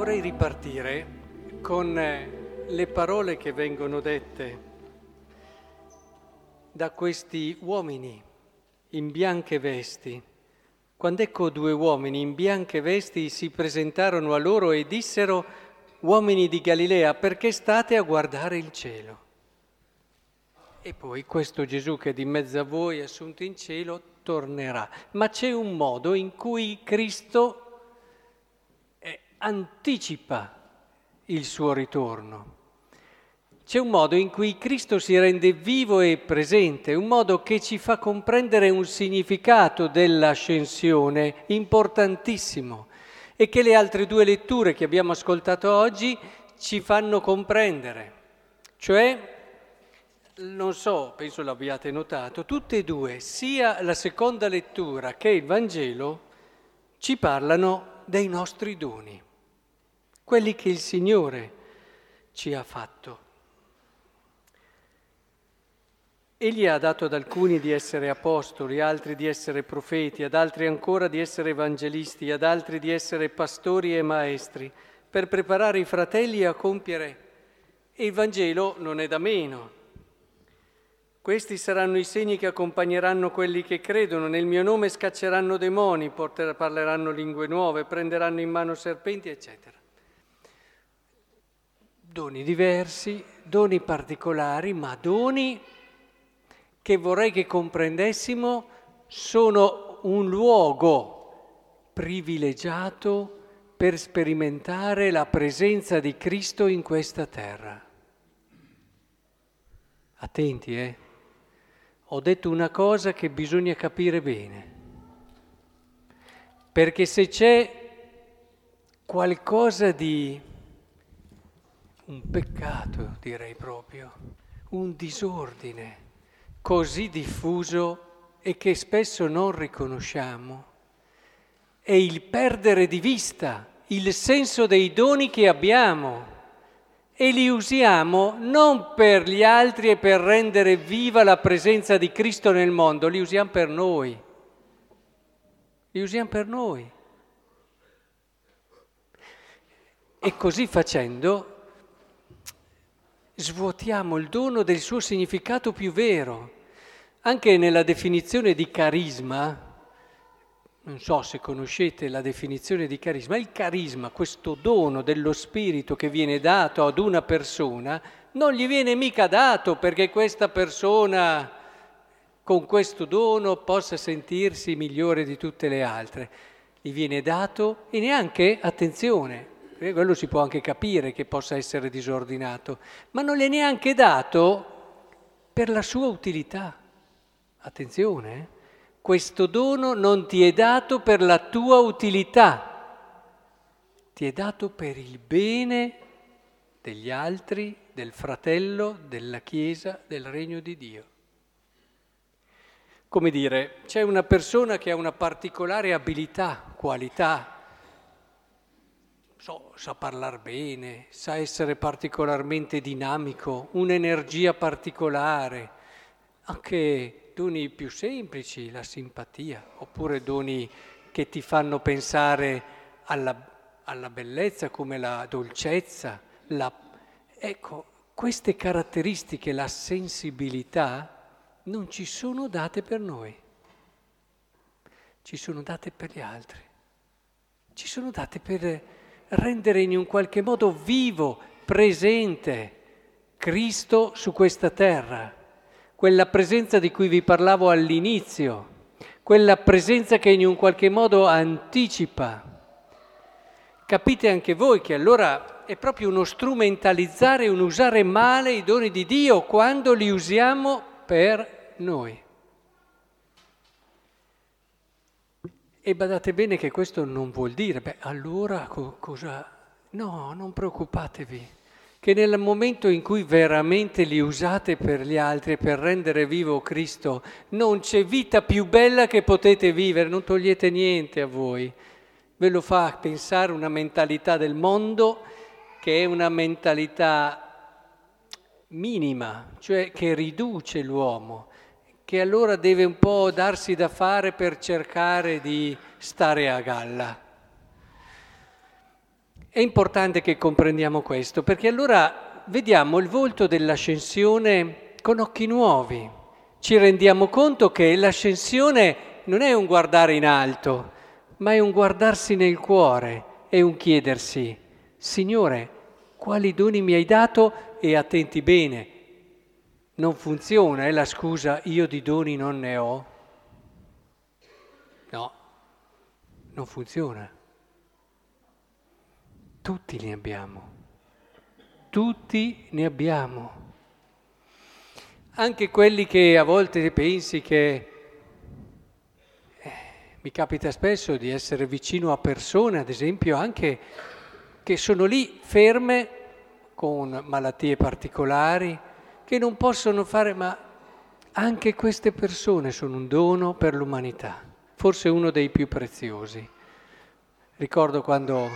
vorrei ripartire con eh, le parole che vengono dette da questi uomini in bianche vesti. Quando ecco due uomini in bianche vesti si presentarono a loro e dissero, uomini di Galilea, perché state a guardare il cielo? E poi questo Gesù che è di mezzo a voi, assunto in cielo, tornerà. Ma c'è un modo in cui Cristo anticipa il suo ritorno. C'è un modo in cui Cristo si rende vivo e presente, un modo che ci fa comprendere un significato dell'ascensione importantissimo e che le altre due letture che abbiamo ascoltato oggi ci fanno comprendere. Cioè, non so, penso l'abbiate notato, tutte e due, sia la seconda lettura che il Vangelo, ci parlano dei nostri doni quelli che il Signore ci ha fatto. Egli ha dato ad alcuni di essere apostoli, altri di essere profeti, ad altri ancora di essere evangelisti, ad altri di essere pastori e maestri, per preparare i fratelli a compiere. E il Vangelo non è da meno. Questi saranno i segni che accompagneranno quelli che credono. Nel mio nome scacceranno demoni, parleranno lingue nuove, prenderanno in mano serpenti, eccetera doni diversi, doni particolari, ma doni che vorrei che comprendessimo sono un luogo privilegiato per sperimentare la presenza di Cristo in questa terra. Attenti, eh? Ho detto una cosa che bisogna capire bene, perché se c'è qualcosa di un peccato, direi proprio, un disordine così diffuso e che spesso non riconosciamo. È il perdere di vista il senso dei doni che abbiamo e li usiamo non per gli altri e per rendere viva la presenza di Cristo nel mondo, li usiamo per noi. Li usiamo per noi. E così facendo svuotiamo il dono del suo significato più vero. Anche nella definizione di carisma, non so se conoscete la definizione di carisma, il carisma, questo dono dello spirito che viene dato ad una persona, non gli viene mica dato perché questa persona con questo dono possa sentirsi migliore di tutte le altre. Gli viene dato e neanche, attenzione, eh, quello si può anche capire che possa essere disordinato, ma non le è neanche dato per la sua utilità. Attenzione, eh? questo dono non ti è dato per la tua utilità, ti è dato per il bene degli altri, del fratello, della Chiesa, del regno di Dio. Come dire, c'è una persona che ha una particolare abilità, qualità, so, sa parlare bene, sa essere particolarmente dinamico, un'energia particolare, anche doni più semplici, la simpatia, oppure doni che ti fanno pensare alla, alla bellezza come la dolcezza. La... Ecco, queste caratteristiche, la sensibilità, non ci sono date per noi, ci sono date per gli altri, ci sono date per rendere in un qualche modo vivo, presente Cristo su questa terra, quella presenza di cui vi parlavo all'inizio, quella presenza che in un qualche modo anticipa. Capite anche voi che allora è proprio uno strumentalizzare, un usare male i doni di Dio quando li usiamo per noi. E badate bene che questo non vuol dire, beh, allora co- cosa... No, non preoccupatevi, che nel momento in cui veramente li usate per gli altri, per rendere vivo Cristo, non c'è vita più bella che potete vivere, non togliete niente a voi. Ve lo fa pensare una mentalità del mondo che è una mentalità minima, cioè che riduce l'uomo che allora deve un po' darsi da fare per cercare di stare a galla. È importante che comprendiamo questo, perché allora vediamo il volto dell'ascensione con occhi nuovi. Ci rendiamo conto che l'ascensione non è un guardare in alto, ma è un guardarsi nel cuore, è un chiedersi, Signore, quali doni mi hai dato e attenti bene, non funziona, è la scusa io di doni non ne ho. No, non funziona. Tutti ne abbiamo, tutti ne abbiamo. Anche quelli che a volte pensi che eh, mi capita spesso di essere vicino a persone, ad esempio, anche che sono lì ferme con malattie particolari, che non possono fare, ma anche queste persone sono un dono per l'umanità, forse uno dei più preziosi. Ricordo quando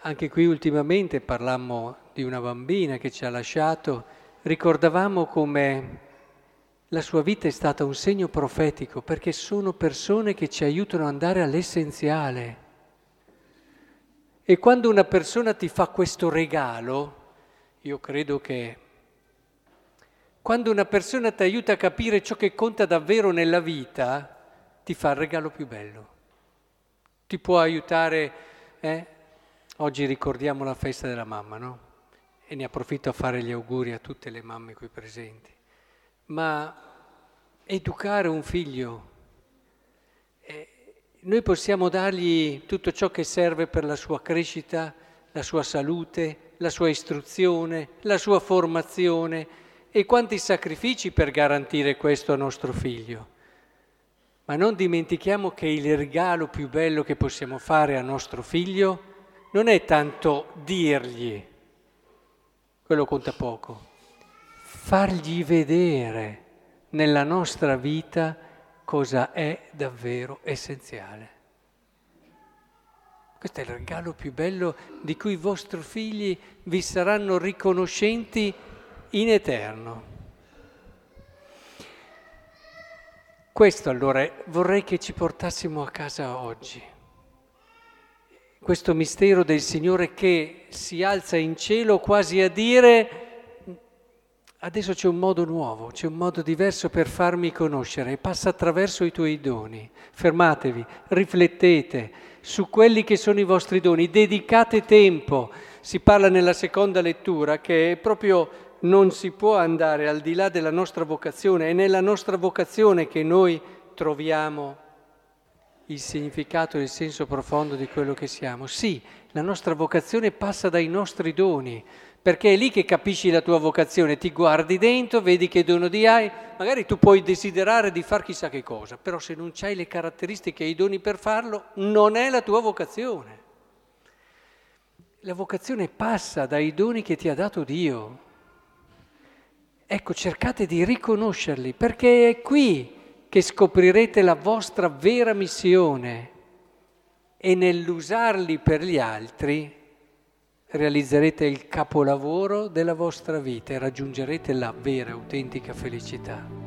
anche qui ultimamente parlammo di una bambina che ci ha lasciato, ricordavamo come la sua vita è stata un segno profetico, perché sono persone che ci aiutano ad andare all'essenziale. E quando una persona ti fa questo regalo, io credo che quando una persona ti aiuta a capire ciò che conta davvero nella vita, ti fa il regalo più bello. Ti può aiutare. Eh? Oggi ricordiamo la festa della mamma, no? E ne approfitto a fare gli auguri a tutte le mamme qui presenti. Ma educare un figlio, eh, noi possiamo dargli tutto ciò che serve per la sua crescita, la sua salute, la sua istruzione, la sua formazione e quanti sacrifici per garantire questo a nostro figlio. Ma non dimentichiamo che il regalo più bello che possiamo fare a nostro figlio non è tanto dirgli, quello conta poco, fargli vedere nella nostra vita cosa è davvero essenziale. Questo è il regalo più bello di cui i vostri figli vi saranno riconoscenti in eterno. Questo allora vorrei che ci portassimo a casa oggi. Questo mistero del Signore che si alza in cielo quasi a dire adesso c'è un modo nuovo, c'è un modo diverso per farmi conoscere passa attraverso i tuoi doni. Fermatevi, riflettete su quelli che sono i vostri doni, dedicate tempo. Si parla nella seconda lettura che è proprio non si può andare al di là della nostra vocazione, è nella nostra vocazione che noi troviamo il significato e il senso profondo di quello che siamo. Sì, la nostra vocazione passa dai nostri doni, perché è lì che capisci la tua vocazione, ti guardi dentro, vedi che dono di hai, magari tu puoi desiderare di far chissà che cosa, però se non hai le caratteristiche e i doni per farlo, non è la tua vocazione. La vocazione passa dai doni che ti ha dato Dio. Ecco, cercate di riconoscerli perché è qui che scoprirete la vostra vera missione e nell'usarli per gli altri realizzerete il capolavoro della vostra vita e raggiungerete la vera, autentica felicità.